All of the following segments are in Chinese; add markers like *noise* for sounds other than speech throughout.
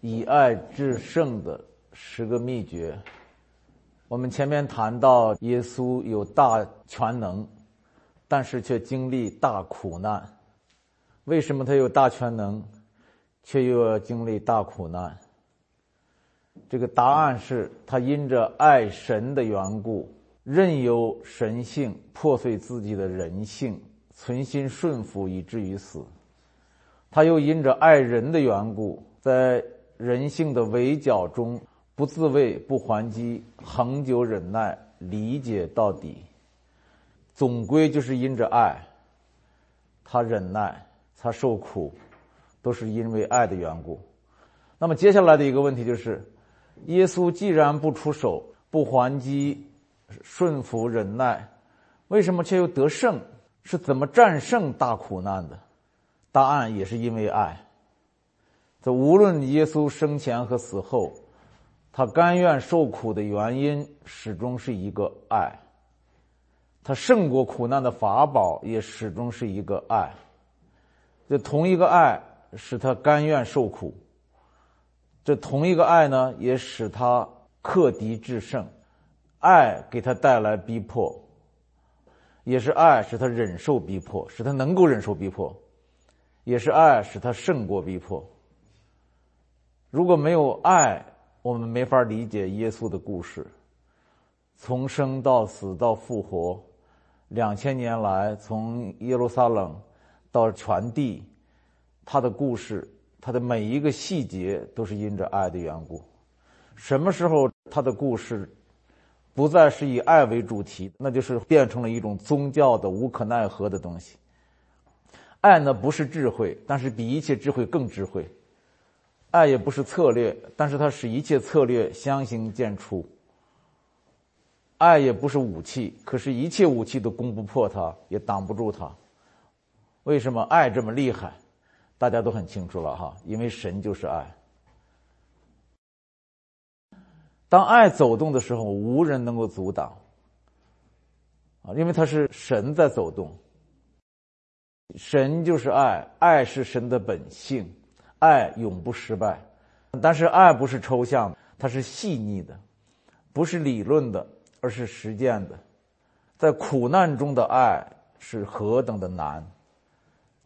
以爱制胜的十个秘诀。我们前面谈到，耶稣有大全能，但是却经历大苦难。为什么他有大全能，却又要经历大苦难？这个答案是他因着爱神的缘故，任由神性破碎自己的人性，存心顺服以至于死。他又因着爱人的缘故，在人性的围剿中不自卫、不还击，恒久忍耐，理解到底。总归就是因着爱，他忍耐，他受苦，都是因为爱的缘故。那么接下来的一个问题就是。耶稣既然不出手、不还击、顺服忍耐，为什么却又得胜？是怎么战胜大苦难的？答案也是因为爱。这无论耶稣生前和死后，他甘愿受苦的原因始终是一个爱。他胜过苦难的法宝也始终是一个爱。这同一个爱使他甘愿受苦。这同一个爱呢，也使他克敌制胜，爱给他带来逼迫，也是爱使他忍受逼迫，使他能够忍受逼迫，也是爱使他胜过逼迫。如果没有爱，我们没法理解耶稣的故事，从生到死到复活，两千年来从耶路撒冷到全地，他的故事。他的每一个细节都是因着爱的缘故。什么时候他的故事不再是以爱为主题，那就是变成了一种宗教的无可奈何的东西。爱呢不是智慧，但是比一切智慧更智慧。爱也不是策略，但是它使一切策略相形见绌。爱也不是武器，可是一切武器都攻不破它，也挡不住它。为什么爱这么厉害？大家都很清楚了哈，因为神就是爱。当爱走动的时候，无人能够阻挡啊，因为它是神在走动。神就是爱，爱是神的本性，爱永不失败。但是爱不是抽象的，它是细腻的，不是理论的，而是实践的。在苦难中的爱是何等的难。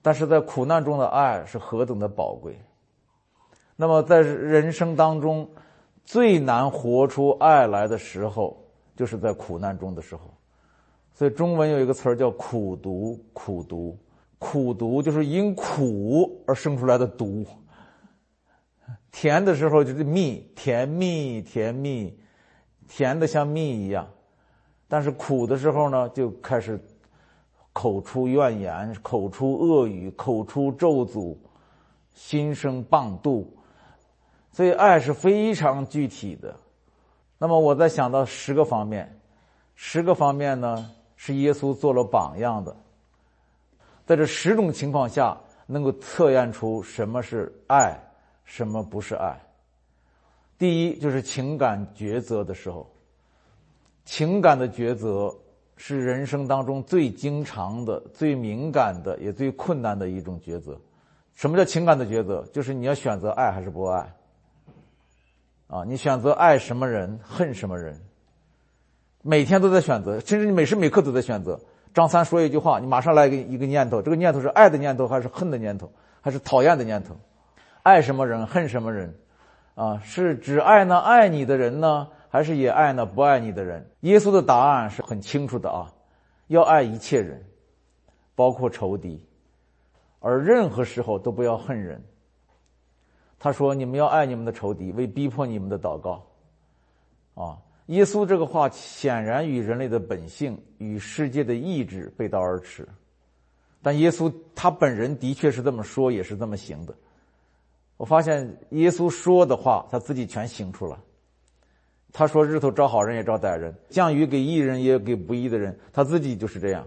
但是在苦难中的爱是何等的宝贵。那么在人生当中，最难活出爱来的时候，就是在苦难中的时候。所以中文有一个词儿叫“苦读”，苦读，苦读就是因苦而生出来的毒。甜的时候就是蜜，甜蜜，甜蜜，甜的像蜜一样；但是苦的时候呢，就开始。口出怨言，口出恶语，口出咒诅，心生谤妒，所以爱是非常具体的。那么我在想到十个方面，十个方面呢是耶稣做了榜样的，在这十种情况下能够测验出什么是爱，什么不是爱。第一就是情感抉择的时候，情感的抉择。是人生当中最经常的、最敏感的，也最困难的一种抉择。什么叫情感的抉择？就是你要选择爱还是不爱。啊，你选择爱什么人，恨什么人，每天都在选择，甚至你每时每刻都在选择。张三说一句话，你马上来一个一个念头，这个念头是爱的念头，还是恨的念头，还是讨厌的念头？爱什么人，恨什么人？啊，是只爱那爱你的人呢？还是也爱那不爱你的人？耶稣的答案是很清楚的啊，要爱一切人，包括仇敌，而任何时候都不要恨人。他说：“你们要爱你们的仇敌，为逼迫你们的祷告。”啊，耶稣这个话显然与人类的本性、与世界的意志背道而驰，但耶稣他本人的确是这么说，也是这么行的。我发现耶稣说的话，他自己全行出了。他说：“日头照好人也照歹人，降雨给义人也给不义的人。他自己就是这样，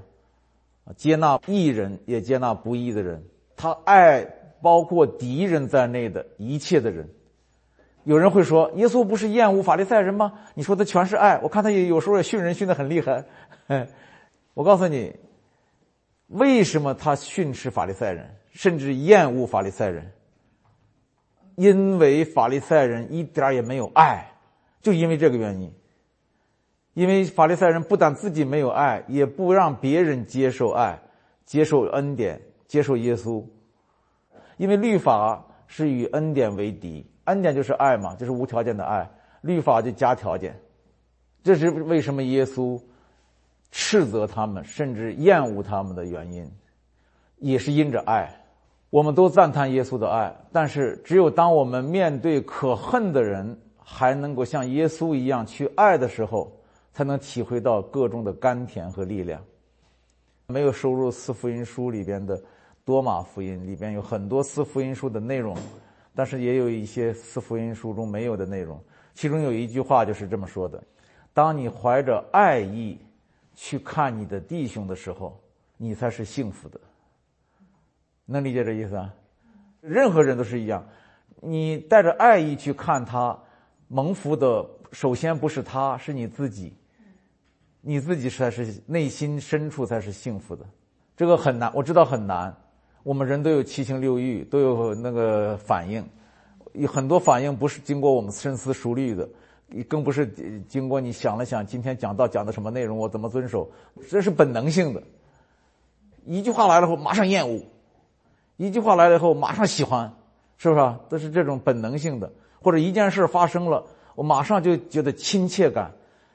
接纳义人也接纳不义的人。他爱包括敌人在内的一切的人。有人会说，耶稣不是厌恶法利赛人吗？你说的全是爱。我看他也有时候也训人训的很厉害。*laughs* 我告诉你，为什么他训斥法利赛人，甚至厌恶法利赛人？因为法利赛人一点也没有爱，就因为这个原因。因为法利赛人不但自己没有爱，也不让别人接受爱、接受恩典、接受耶稣。因为律法是与恩典为敌，恩典就是爱嘛，就是无条件的爱，律法就加条件。这是为什么耶稣斥责他们，甚至厌恶他们的原因，也是因着爱。我们都赞叹耶稣的爱，但是只有当我们面对可恨的人，还能够像耶稣一样去爱的时候。才能体会到各种的甘甜和力量。没有收入四福音书里边的多马福音里边有很多四福音书的内容，但是也有一些四福音书中没有的内容。其中有一句话就是这么说的：“当你怀着爱意去看你的弟兄的时候，你才是幸福的。”能理解这意思啊？任何人都是一样，你带着爱意去看他，蒙福的首先不是他，是你自己。你自己才是内心深处才是幸福的，这个很难，我知道很难。我们人都有七情六欲，都有那个反应，有很多反应不是经过我们深思熟虑的，更不是经过你想了想今天讲到讲的什么内容，我怎么遵守，这是本能性的。一句话来了后马上厌恶，一句话来了以后马上喜欢，是不是啊？都是这种本能性的，或者一件事发生了，我马上就觉得亲切感。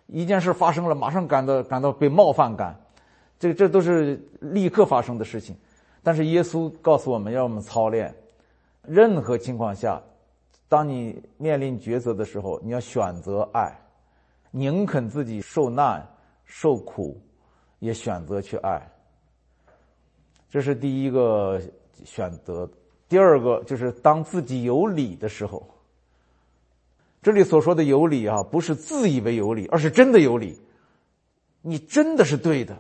一件事发生了，马上感到感到被冒犯感，这这都是立刻发生的事情。但是耶稣告诉我们要我们操练，任何情况下，当你面临抉择的时候，你要选择爱，宁肯自己受难受苦，也选择去爱。这是第一个选择。第二个就是当自己有理的时候。这里所说的有理啊，不是自以为有理，而是真的有理。你真的是对的，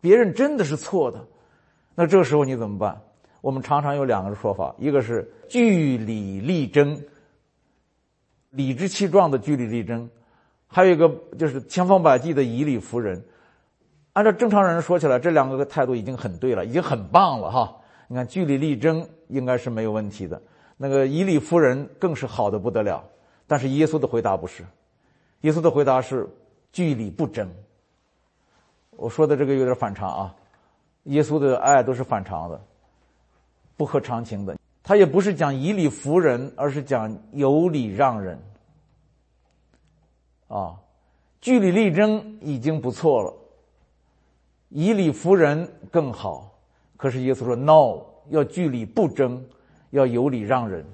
别人真的是错的，那这个时候你怎么办？我们常常有两个说法，一个是据理力争，理直气壮的据理力争；还有一个就是千方百计的以理服人。按照正常人说起来，这两个态度已经很对了，已经很棒了哈。你看，据理力争应该是没有问题的，那个以理服人更是好的不得了。但是耶稣的回答不是，耶稣的回答是据理不争。我说的这个有点反常啊，耶稣的爱都是反常的，不合常情的。他也不是讲以理服人，而是讲有理让人。啊，据理力争已经不错了，以理服人更好。可是耶稣说：“No，要据理不争，要有理让人。”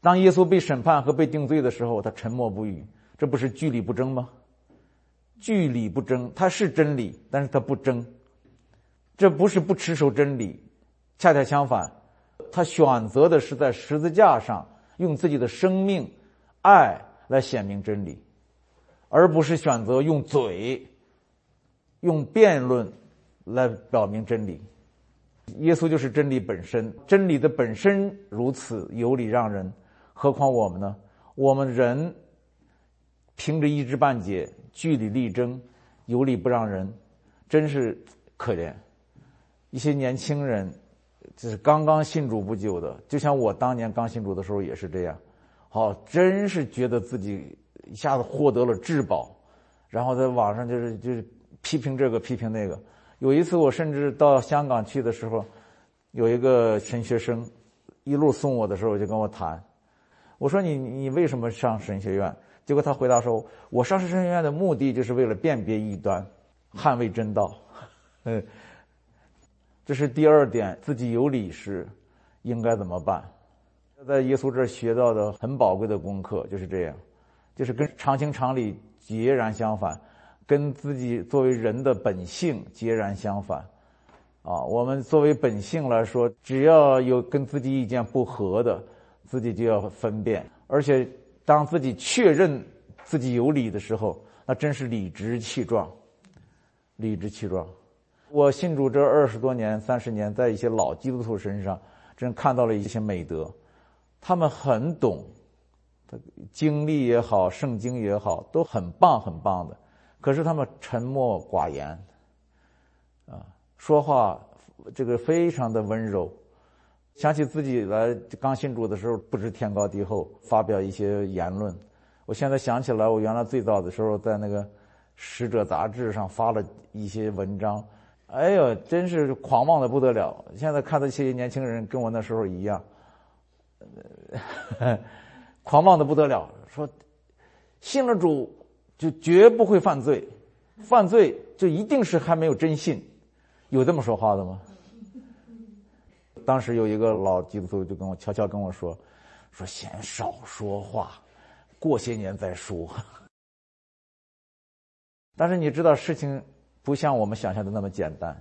当耶稣被审判和被定罪的时候，他沉默不语，这不是据理不争吗？据理不争，他是真理，但是他不争，这不是不持守真理，恰恰相反，他选择的是在十字架上用自己的生命、爱来显明真理，而不是选择用嘴、用辩论来表明真理。耶稣就是真理本身，真理的本身如此有理让人。何况我们呢？我们人凭着一知半解，据理力争，有理不让人，真是可怜。一些年轻人就是刚刚信主不久的，就像我当年刚信主的时候也是这样。好，真是觉得自己一下子获得了至宝，然后在网上就是就是批评这个批评那个。有一次我甚至到香港去的时候，有一个神学生一路送我的时候就跟我谈。我说你你为什么上神学院？结果他回答说：“我上神学院的目的就是为了辨别异端，捍卫真道。”嗯，这是第二点，自己有理时应该怎么办？在耶稣这儿学到的很宝贵的功课就是这样，就是跟常情常理截然相反，跟自己作为人的本性截然相反。啊，我们作为本性来说，只要有跟自己意见不合的。自己就要分辨，而且当自己确认自己有理的时候，那真是理直气壮，理直气壮。我信主这二十多年、三十年，在一些老基督徒身上，真看到了一些美德。他们很懂，经历也好，圣经也好，都很棒很棒的。可是他们沉默寡言，啊，说话这个非常的温柔。想起自己来刚信主的时候，不知天高地厚，发表一些言论。我现在想起来，我原来最早的时候在那个《使者》杂志上发了一些文章，哎呦，真是狂妄的不得了。现在看到一些年轻人跟我那时候一样，*laughs* 狂妄的不得了，说信了主就绝不会犯罪，犯罪就一定是还没有真信。有这么说话的吗？当时有一个老基督徒就跟我悄悄跟我说：“说先少说话，过些年再说。”但是你知道，事情不像我们想象的那么简单。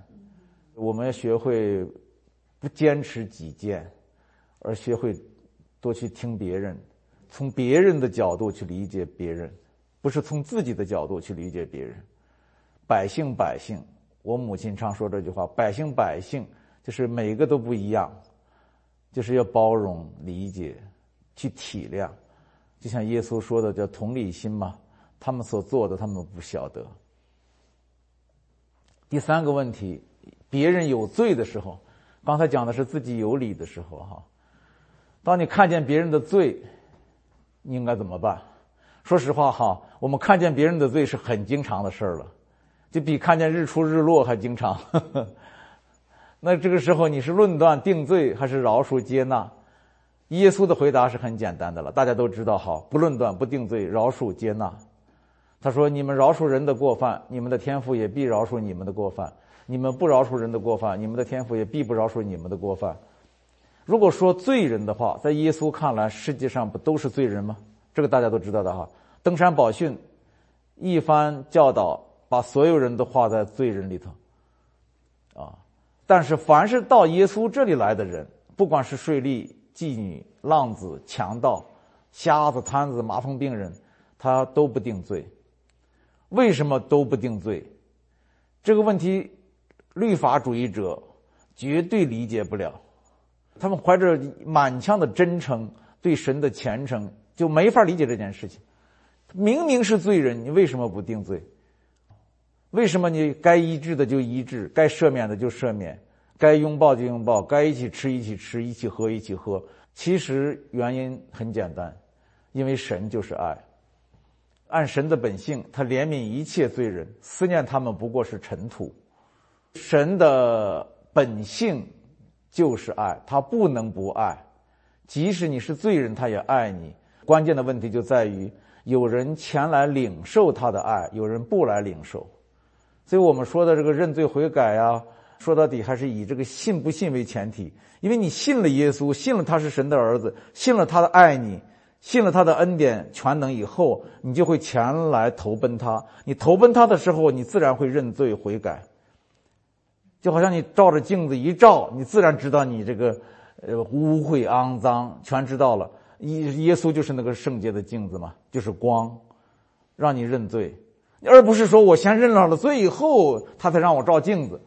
我们要学会不坚持己见，而学会多去听别人，从别人的角度去理解别人，不是从自己的角度去理解别人。百姓，百姓，我母亲常说这句话：“百姓，百姓。”就是每个都不一样，就是要包容、理解、去体谅，就像耶稣说的，叫同理心嘛。他们所做的，他们不晓得。第三个问题，别人有罪的时候，刚才讲的是自己有理的时候，哈。当你看见别人的罪，你应该怎么办？说实话，哈，我们看见别人的罪是很经常的事儿了，就比看见日出日落还经常。*laughs* 那这个时候你是论断定罪还是饶恕接纳？耶稣的回答是很简单的了，大家都知道，好，不论断不定罪，饶恕接纳。他说：“你们饶恕人的过犯，你们的天赋也必饶恕你们的过犯；你们不饶恕人的过犯，你们的天赋也必不饶恕你们的过犯。”如果说罪人的话，在耶稣看来，世界上不都是罪人吗？这个大家都知道的哈。登山宝训一番教导，把所有人都划在罪人里头，啊。但是，凡是到耶稣这里来的人，不管是税吏、妓女、浪子、强盗、瞎子、瘫子、麻风病人，他都不定罪。为什么都不定罪？这个问题，律法主义者绝对理解不了。他们怀着满腔的真诚对神的虔诚，就没法理解这件事情。明明是罪人，你为什么不定罪？为什么你该医治的就医治，该赦免的就赦免，该拥抱就拥抱，该一起吃一起吃，一起喝一起喝？其实原因很简单，因为神就是爱。按神的本性，他怜悯一切罪人，思念他们不过是尘土。神的本性就是爱，他不能不爱。即使你是罪人，他也爱你。关键的问题就在于，有人前来领受他的爱，有人不来领受。所以我们说的这个认罪悔改呀，说到底还是以这个信不信为前提。因为你信了耶稣，信了他是神的儿子，信了他的爱你，信了他的恩典全能以后，你就会前来投奔他。你投奔他的时候，你自然会认罪悔改。就好像你照着镜子一照，你自然知道你这个呃污秽肮脏，全知道了。耶耶稣就是那个圣洁的镜子嘛，就是光，让你认罪。而不是说我先认了了罪以后，他才让我照镜子。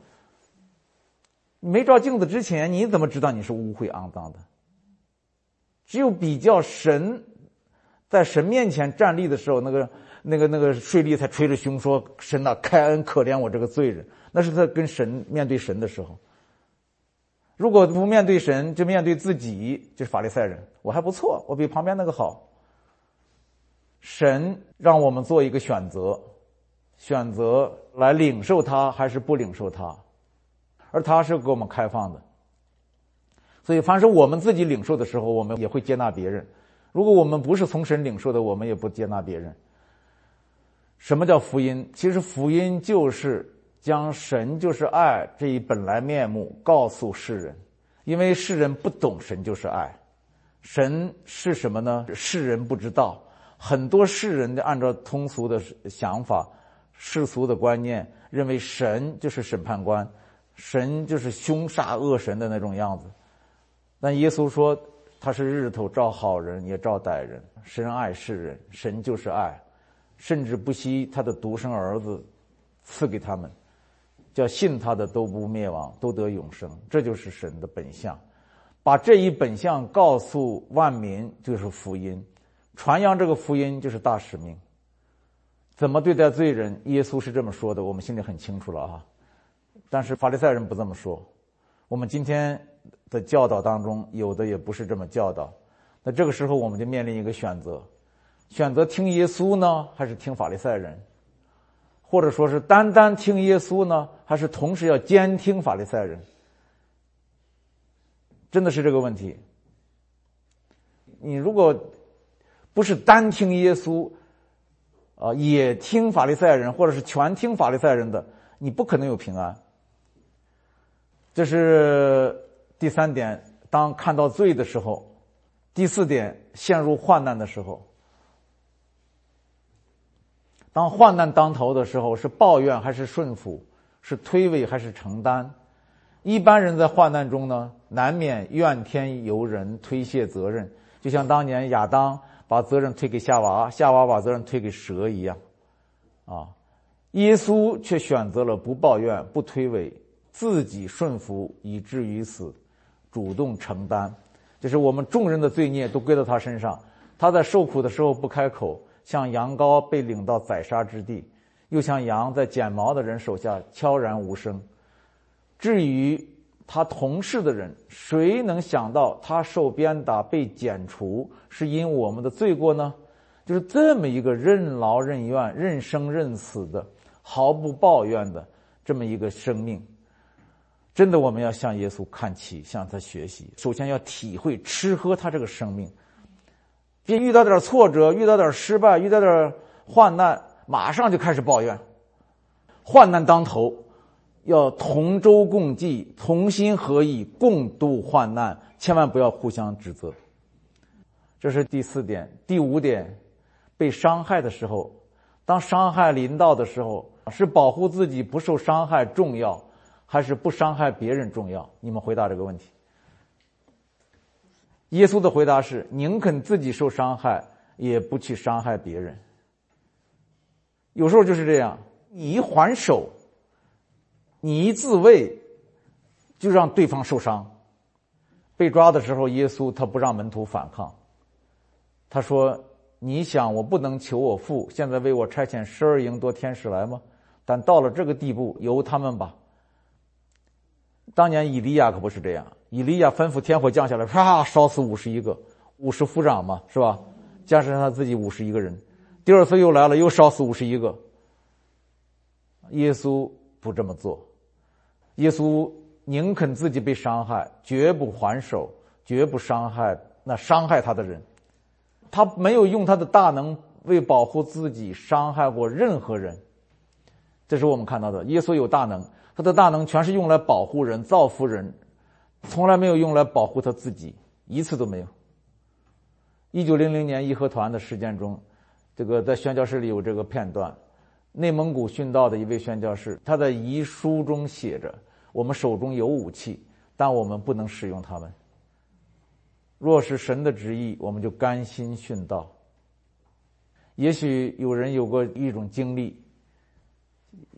没照镜子之前，你怎么知道你是污秽肮脏的？只有比较神，在神面前站立的时候，那个、那个、那个税吏才捶着胸说：“神呐，开恩可怜我这个罪人。”那是他跟神面对神的时候。如果不面对神，就面对自己，就是法利赛人。我还不错，我比旁边那个好。神让我们做一个选择。选择来领受他还是不领受他，而他是给我们开放的。所以，凡是我们自己领受的时候，我们也会接纳别人；如果我们不是从神领受的，我们也不接纳别人。什么叫福音？其实福音就是将神就是爱这一本来面目告诉世人，因为世人不懂神就是爱，神是什么呢？世人不知道，很多世人的按照通俗的想法。世俗的观念认为神就是审判官，神就是凶煞恶神的那种样子。但耶稣说他是日头照好人也照歹人，神爱世人，神就是爱，甚至不惜他的独生儿子赐给他们，叫信他的都不灭亡，都得永生。这就是神的本相，把这一本相告诉万民就是福音，传扬这个福音就是大使命。怎么对待罪人？耶稣是这么说的，我们心里很清楚了啊。但是法利赛人不这么说。我们今天的教导当中，有的也不是这么教导。那这个时候，我们就面临一个选择：选择听耶稣呢，还是听法利赛人？或者说是单单听耶稣呢，还是同时要兼听法利赛人？真的是这个问题。你如果不是单听耶稣，啊，也听法利赛人，或者是全听法利赛人的，你不可能有平安。这是第三点。当看到罪的时候，第四点，陷入患难的时候，当患难当头的时候，是抱怨还是顺服？是推诿还是承担？一般人在患难中呢，难免怨天尤人，推卸责任，就像当年亚当把责任推给夏娃，夏娃把责任推给蛇一样。啊，耶稣却选择了不抱怨、不推诿。自己顺服以至于死，主动承担，就是我们众人的罪孽都归到他身上。他在受苦的时候不开口，像羊羔被领到宰杀之地，又像羊在剪毛的人手下悄然无声。至于他同事的人，谁能想到他受鞭打被剪除是因我们的罪过呢？就是这么一个任劳任怨、任生任死的、毫不抱怨的这么一个生命。真的，我们要向耶稣看齐，向他学习。首先要体会、吃喝他这个生命，别遇到点挫折、遇到点失败、遇到点患难，马上就开始抱怨。患难当头，要同舟共济、同心合意、共度患难，千万不要互相指责。这是第四点。第五点，被伤害的时候，当伤害临到的时候，是保护自己不受伤害重要。还是不伤害别人重要？你们回答这个问题。耶稣的回答是：宁肯自己受伤害，也不去伤害别人。有时候就是这样，你一还手，你一自卫，就让对方受伤。被抓的时候，耶稣他不让门徒反抗，他说：“你想我不能求我父现在为我差遣十二营多天使来吗？但到了这个地步，由他们吧。”当年以利亚可不是这样，以利亚吩咐天火降下来，啪烧死五十一个，五十夫长嘛，是吧？加上他自己五十一个人，第二次又来了，又烧死五十一个。耶稣不这么做，耶稣宁肯自己被伤害，绝不还手，绝不伤害那伤害他的人。他没有用他的大能为保护自己伤害过任何人，这是我们看到的。耶稣有大能。他的大能全是用来保护人、造福人，从来没有用来保护他自己，一次都没有。一九零零年义和团的事件中，这个在宣教室里有这个片段，内蒙古殉道的一位宣教士，他在遗书中写着：“我们手中有武器，但我们不能使用它们。若是神的旨意，我们就甘心殉道。”也许有人有过一种经历。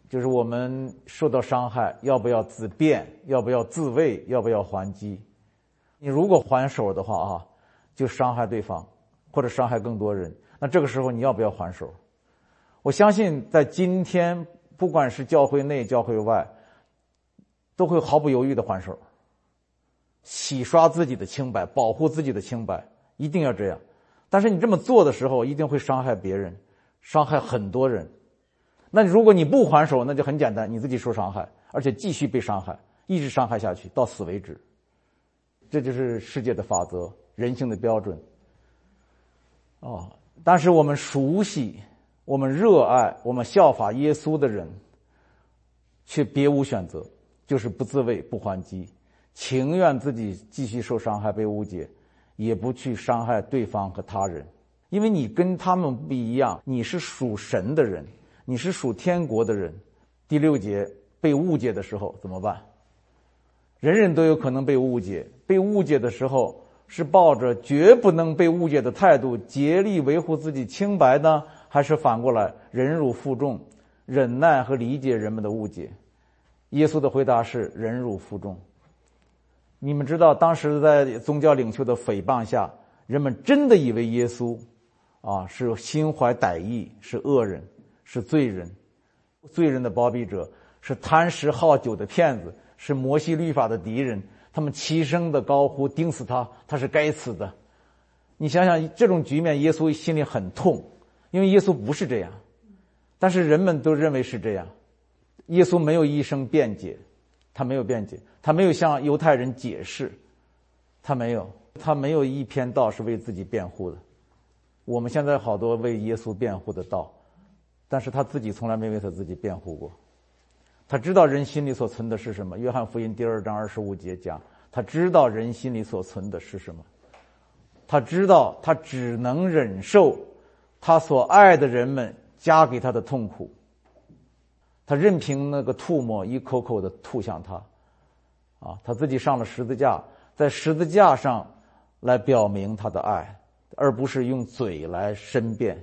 就是我们受到伤害，要不要自辩？要不要自卫？要不要还击？你如果还手的话啊，就伤害对方，或者伤害更多人。那这个时候你要不要还手？我相信在今天，不管是教会内、教会外，都会毫不犹豫的还手，洗刷自己的清白，保护自己的清白，一定要这样。但是你这么做的时候，一定会伤害别人，伤害很多人。那如果你不还手，那就很简单，你自己受伤害，而且继续被伤害，一直伤害下去，到死为止。这就是世界的法则，人性的标准。哦，但是我们熟悉、我们热爱、我们效法耶稣的人，却别无选择，就是不自卫、不还击，情愿自己继续受伤害、被误解，也不去伤害对方和他人，因为你跟他们不一样，你是属神的人。你是属天国的人，第六节被误解的时候怎么办？人人都有可能被误解，被误解的时候是抱着绝不能被误解的态度，竭力维护自己清白呢，还是反过来忍辱负重，忍耐和理解人们的误解？耶稣的回答是忍辱负重。你们知道，当时在宗教领袖的诽谤下，人们真的以为耶稣啊是心怀歹意，是恶人。是罪人，罪人的包庇者，是贪食好酒的骗子，是摩西律法的敌人。他们齐声的高呼：“钉死他，他是该死的。”你想想这种局面，耶稣心里很痛，因为耶稣不是这样，但是人们都认为是这样。耶稣没有一声辩解，他没有辩解，他没有向犹太人解释，他没有，他没有一篇道是为自己辩护的。我们现在好多为耶稣辩护的道，但是他自己从来没为他自己辩护过。他知道人心里所存的是什么。约翰福音第二章二十五节讲，他知道人心里所存的是什么。他知道，他只能忍受他所爱的人们加给他的痛苦。他任凭那个吐沫一口口的吐向他，啊，他自己上了十字架，在十字架上来表明他的爱，而不是用嘴来申辩，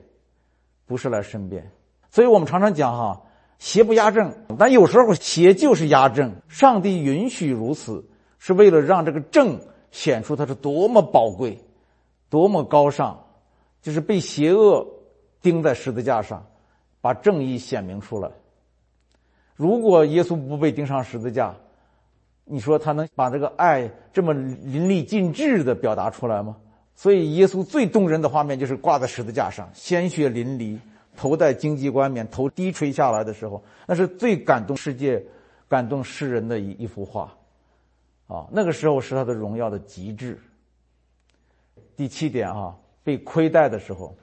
不是来申辩。所以我们常常讲哈，邪不压正，但有时候邪就是压正。上帝允许如此，是为了让这个正显出它是多么宝贵。多么高尚，就是被邪恶钉在十字架上，把正义显明出来。如果耶稣不被钉上十字架，你说他能把这个爱这么淋漓尽致的表达出来吗？所以，耶稣最动人的画面就是挂在十字架上，鲜血淋漓，头戴荆棘冠冕，头低垂下来的时候，那是最感动世界、感动世人的一一幅画。啊，那个时候是他的荣耀的极致。第七点啊，被亏待的时候，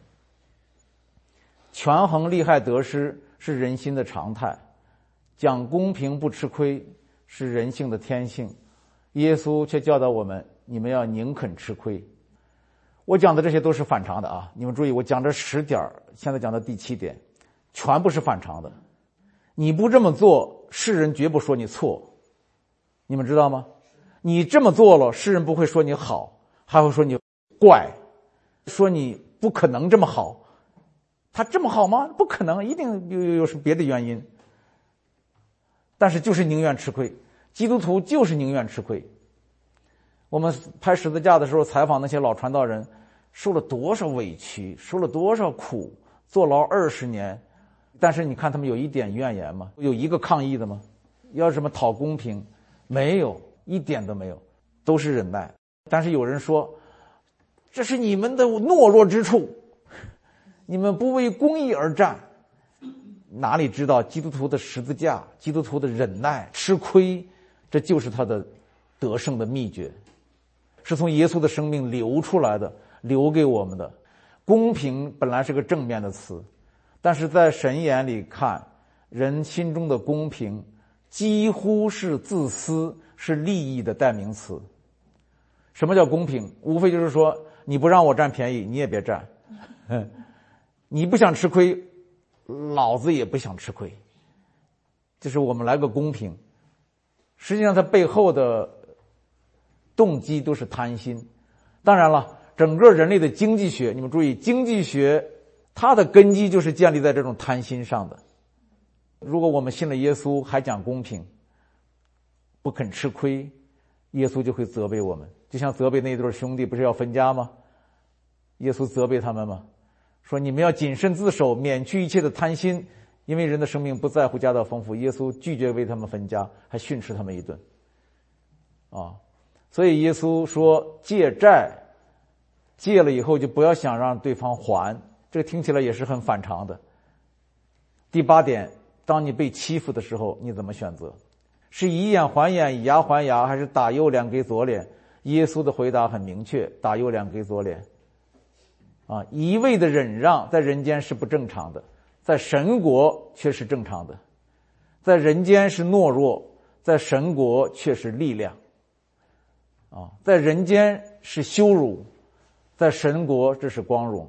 权衡利害得失是人心的常态，讲公平不吃亏是人性的天性，耶稣却教导我们：你们要宁肯吃亏。我讲的这些都是反常的啊！你们注意，我讲这十点现在讲的第七点，全部是反常的。你不这么做，世人绝不说你错。你们知道吗？你这么做了，世人不会说你好，还会说你。怪，说你不可能这么好，他这么好吗？不可能，一定有有有什么别的原因。但是就是宁愿吃亏，基督徒就是宁愿吃亏。我们拍十字架的时候，采访那些老传道人，受了多少委屈，受了多少苦，坐牢二十年，但是你看他们有一点怨言吗？有一个抗议的吗？要什么讨公平？没有，一点都没有，都是忍耐。但是有人说。这是你们的懦弱之处，你们不为公义而战，哪里知道基督徒的十字架、基督徒的忍耐、吃亏，这就是他的得胜的秘诀，是从耶稣的生命流出来的，留给我们的。公平本来是个正面的词，但是在神眼里看，人心中的公平几乎是自私，是利益的代名词。什么叫公平？无非就是说。你不让我占便宜，你也别占。*laughs* 你不想吃亏，老子也不想吃亏。就是我们来个公平。实际上，它背后的动机都是贪心。当然了，整个人类的经济学，你们注意，经济学它的根基就是建立在这种贪心上的。如果我们信了耶稣，还讲公平，不肯吃亏，耶稣就会责备我们。就像责备那对兄弟，不是要分家吗？耶稣责备他们吗？说你们要谨慎自守，免去一切的贪心，因为人的生命不在乎家道丰富。耶稣拒绝为他们分家，还训斥他们一顿。啊，所以耶稣说借债，借了以后就不要想让对方还，这个听起来也是很反常的。第八点，当你被欺负的时候，你怎么选择？是以眼还眼，以牙还牙，还是打右脸给左脸？耶稣的回答很明确：打右脸给左脸。啊，一味的忍让在人间是不正常的，在神国却是正常的。在人间是懦弱，在神国却是力量。啊，在人间是羞辱，在神国这是光荣。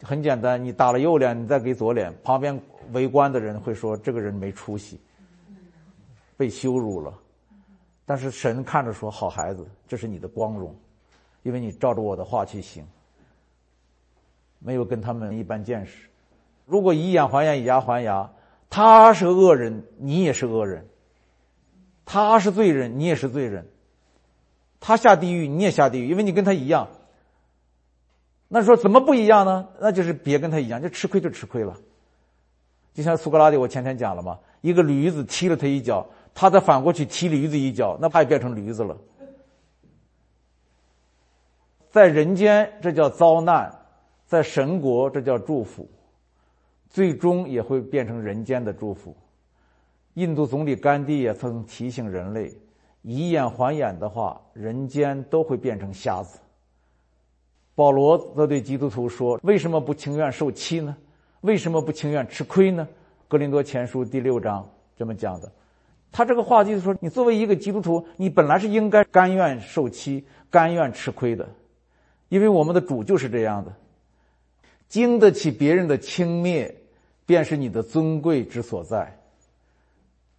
很简单，你打了右脸，你再给左脸，旁边围观的人会说：“这个人没出息，被羞辱了。”但是神看着说：“好孩子，这是你的光荣，因为你照着我的话去行，没有跟他们一般见识。如果以眼还眼，以牙还牙，他是恶人，你也是恶人；他是罪人，你也是罪人；他下地狱，你也下地狱，因为你跟他一样。那说怎么不一样呢？那就是别跟他一样，就吃亏就吃亏了。就像苏格拉底，我前天讲了嘛，一个驴子踢了他一脚。他再反过去踢驴子一脚，那他也变成驴子了。在人间这叫遭难，在神国这叫祝福，最终也会变成人间的祝福。印度总理甘地也曾提醒人类：以眼还眼的话，人间都会变成瞎子。保罗则对基督徒说：“为什么不情愿受欺呢？为什么不情愿吃亏呢？”格林多前书第六章这么讲的。他这个话就是说，你作为一个基督徒，你本来是应该甘愿受欺、甘愿吃亏的，因为我们的主就是这样的。经得起别人的轻蔑，便是你的尊贵之所在。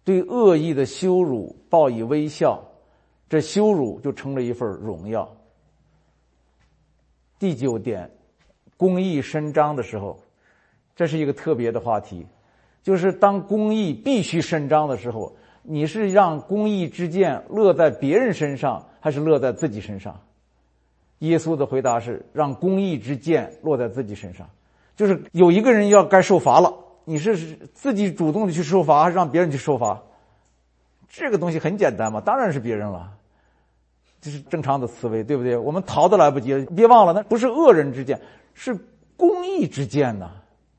对恶意的羞辱报以微笑，这羞辱就成了一份荣耀。第九点，公义伸张的时候，这是一个特别的话题，就是当公义必须伸张的时候，你是让公义之剑落在别人身上，还是落在自己身上？耶稣的回答是：让公义之剑落在自己身上。就是有一个人要该受罚了，你是自己主动的去受罚，还是让别人去受罚？这个东西很简单嘛，当然是别人了。这是正常的思维，对不对？我们逃都来不及了。别忘了，那不是恶人之剑，是公义之剑呐。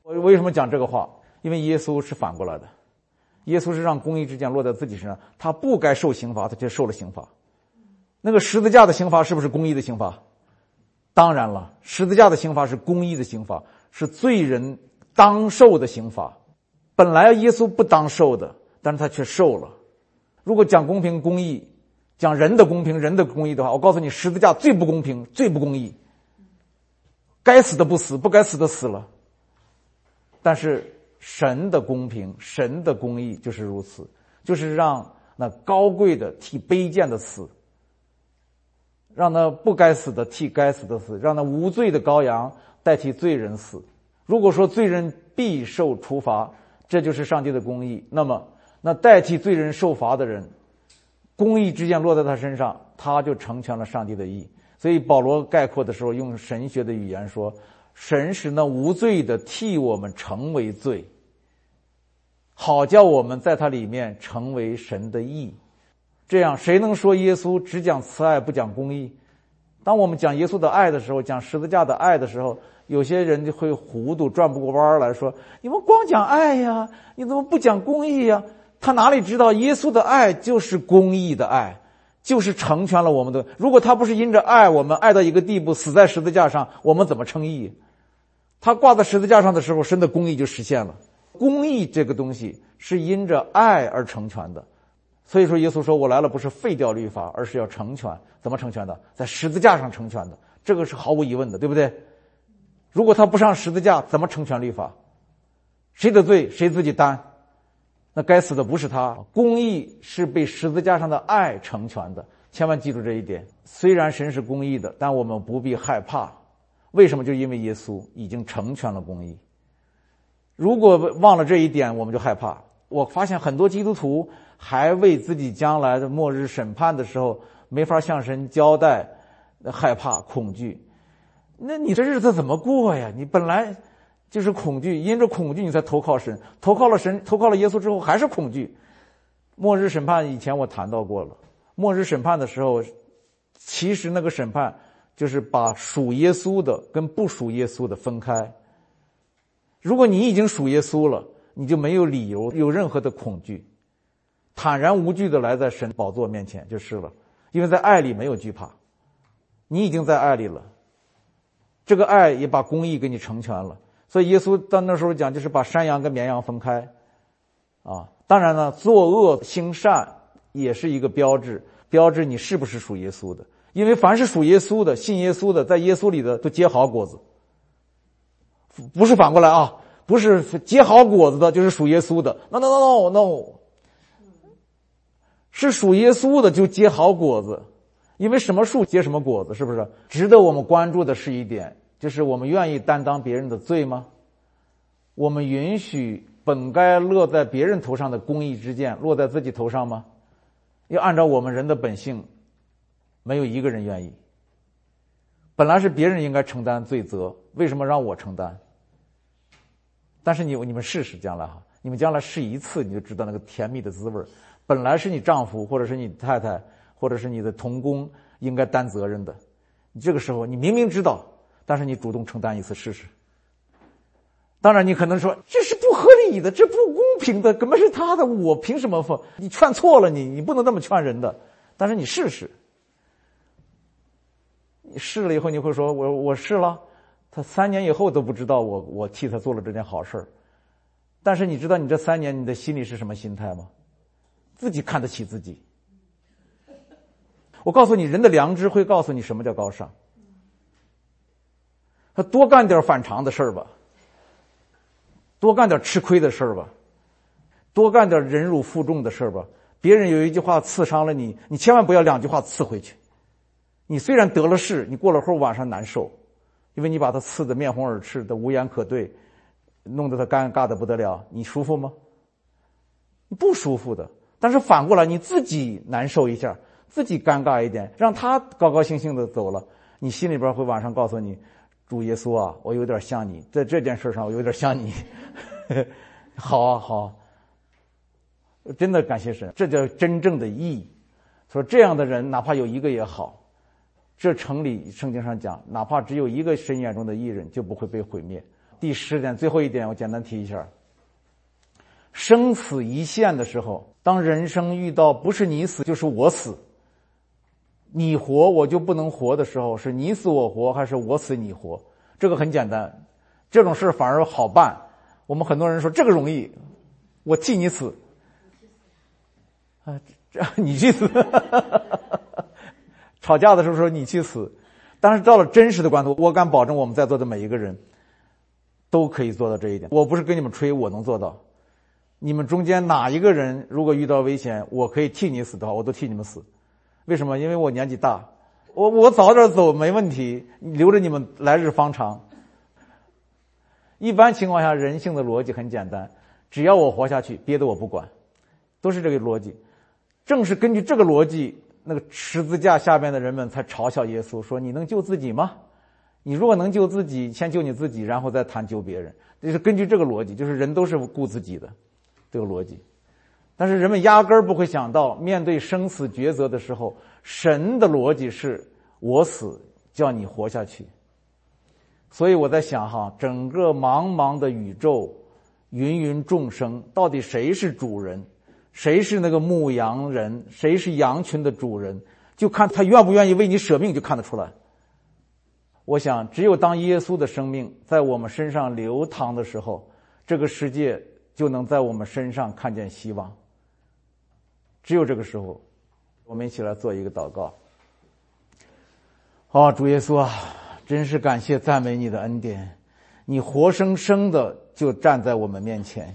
我为什么讲这个话？因为耶稣是反过来的，耶稣是让公义之剑落在自己身上，他不该受刑罚，他却受了刑罚。那个十字架的刑罚是不是公义的刑罚？当然了，十字架的刑罚是公义的刑罚，是罪人当受的刑罚。本来耶稣不当受的，但是他却受了。如果讲公平公义。讲人的公平、人的公义的话，我告诉你，十字架最不公平、最不公义。该死的不死，不该死的死了。但是神的公平、神的公义就是如此，就是让那高贵的替卑贱的死，让那不该死的替该死的死，让那无罪的羔羊代替罪人死。如果说罪人必受处罚，这就是上帝的公义，那么那代替罪人受罚的人。公义之剑落在他身上，他就成全了上帝的义。所以保罗概括的时候用神学的语言说：“神使那无罪的替我们成为罪，好叫我们在他里面成为神的义。”这样，谁能说耶稣只讲慈爱不讲公义？当我们讲耶稣的爱的时候，讲十字架的爱的时候，有些人就会糊涂转不过弯来说：“你们光讲爱呀，你怎么不讲公义呀？”他哪里知道耶稣的爱就是公义的爱，就是成全了我们的。如果他不是因着爱我们爱到一个地步，死在十字架上，我们怎么称义？他挂在十字架上的时候，神的公义就实现了。公义这个东西是因着爱而成全的，所以说耶稣说我来了不是废掉律法，而是要成全。怎么成全的？在十字架上成全的，这个是毫无疑问的，对不对？如果他不上十字架，怎么成全律法？谁的罪谁自己担？那该死的不是他，公义是被十字架上的爱成全的，千万记住这一点。虽然神是公义的，但我们不必害怕。为什么？就因为耶稣已经成全了公义。如果忘了这一点，我们就害怕。我发现很多基督徒还为自己将来的末日审判的时候没法向神交代，害怕恐惧。那你这日子怎么过呀？你本来。就是恐惧，因着恐惧你才投靠神，投靠了神，投靠了耶稣之后还是恐惧。末日审判以前我谈到过了，末日审判的时候，其实那个审判就是把属耶稣的跟不属耶稣的分开。如果你已经属耶稣了，你就没有理由有任何的恐惧，坦然无惧的来在神宝座面前就是了，因为在爱里没有惧怕，你已经在爱里了，这个爱也把公义给你成全了。所以耶稣到那时候讲，就是把山羊跟绵羊分开，啊，当然呢，作恶行善也是一个标志，标志你是不是属耶稣的。因为凡是属耶稣的、信耶稣的，在耶稣里的都结好果子，不是反过来啊，不是结好果子的，就是属耶稣的。No no no no no，是属耶稣的就结好果子，因为什么树结什么果子，是不是？值得我们关注的是一点。就是我们愿意担当别人的罪吗？我们允许本该落在别人头上的公义之剑落在自己头上吗？要按照我们人的本性，没有一个人愿意。本来是别人应该承担罪责，为什么让我承担？但是你你们试试将来哈，你们将来试一次，你就知道那个甜蜜的滋味本来是你丈夫或者是你太太或者是你的同工应该担责任的。你这个时候你明明知道，但是你主动承担一次试试。当然，你可能说这是不合理的，这不公平的，怎么是他的，我凭什么放？你劝错了你，你不能这么劝人的。但是你试试，你试了以后，你会说我我试了，他三年以后都不知道我我替他做了这件好事儿。但是你知道你这三年你的心里是什么心态吗？自己看得起自己。我告诉你，人的良知会告诉你什么叫高尚。他多干点反常的事儿吧。多干点吃亏的事儿吧，多干点忍辱负重的事儿吧。别人有一句话刺伤了你，你千万不要两句话刺回去。你虽然得了势，你过了会儿晚上难受，因为你把他刺得面红耳赤的无言可对，弄得他尴尬的不得了。你舒服吗？你不舒服的。但是反过来，你自己难受一下，自己尴尬一点，让他高高兴兴的走了，你心里边会晚上告诉你。主耶稣啊，我有点像你，在这件事上我有点像你。*laughs* 好啊，好，真的感谢神，这叫真正的义。说这样的人，哪怕有一个也好。这城里圣经上讲，哪怕只有一个神眼中的义人，就不会被毁灭。第十点，最后一点，我简单提一下：生死一线的时候，当人生遇到不是你死就是我死。你活我就不能活的时候，是你死我活还是我死你活？这个很简单，这种事反而好办。我们很多人说这个容易，我替你死，啊，这 *laughs* 你去死。吵架的时候说你去死，但是到了真实的关头，我敢保证我们在座的每一个人都可以做到这一点。我不是跟你们吹，我能做到。你们中间哪一个人如果遇到危险，我可以替你死的话，我都替你们死。为什么？因为我年纪大，我我早点走没问题，留着你们来日方长。一般情况下，人性的逻辑很简单，只要我活下去，别的我不管，都是这个逻辑。正是根据这个逻辑，那个十字架下边的人们才嘲笑耶稣，说：“你能救自己吗？你如果能救自己，先救你自己，然后再谈救别人。”就是根据这个逻辑，就是人都是顾自己的这个逻辑。但是人们压根儿不会想到，面对生死抉择的时候，神的逻辑是我死，叫你活下去。所以我在想哈，整个茫茫的宇宙，芸芸众生，到底谁是主人？谁是那个牧羊人？谁是羊群的主人？就看他愿不愿意为你舍命，就看得出来。我想，只有当耶稣的生命在我们身上流淌的时候，这个世界就能在我们身上看见希望。只有这个时候，我们一起来做一个祷告。好，主耶稣啊，真是感谢赞美你的恩典，你活生生的就站在我们面前，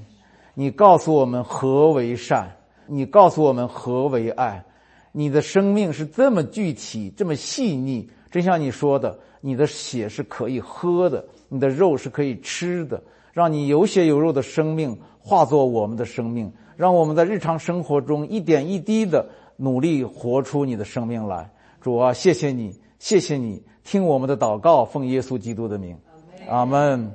你告诉我们何为善，你告诉我们何为爱，你的生命是这么具体，这么细腻，真像你说的，你的血是可以喝的，你的肉是可以吃的，让你有血有肉的生命化作我们的生命。让我们在日常生活中一点一滴的努力活出你的生命来，主啊，谢谢你，谢谢你，听我们的祷告，奉耶稣基督的名，阿门。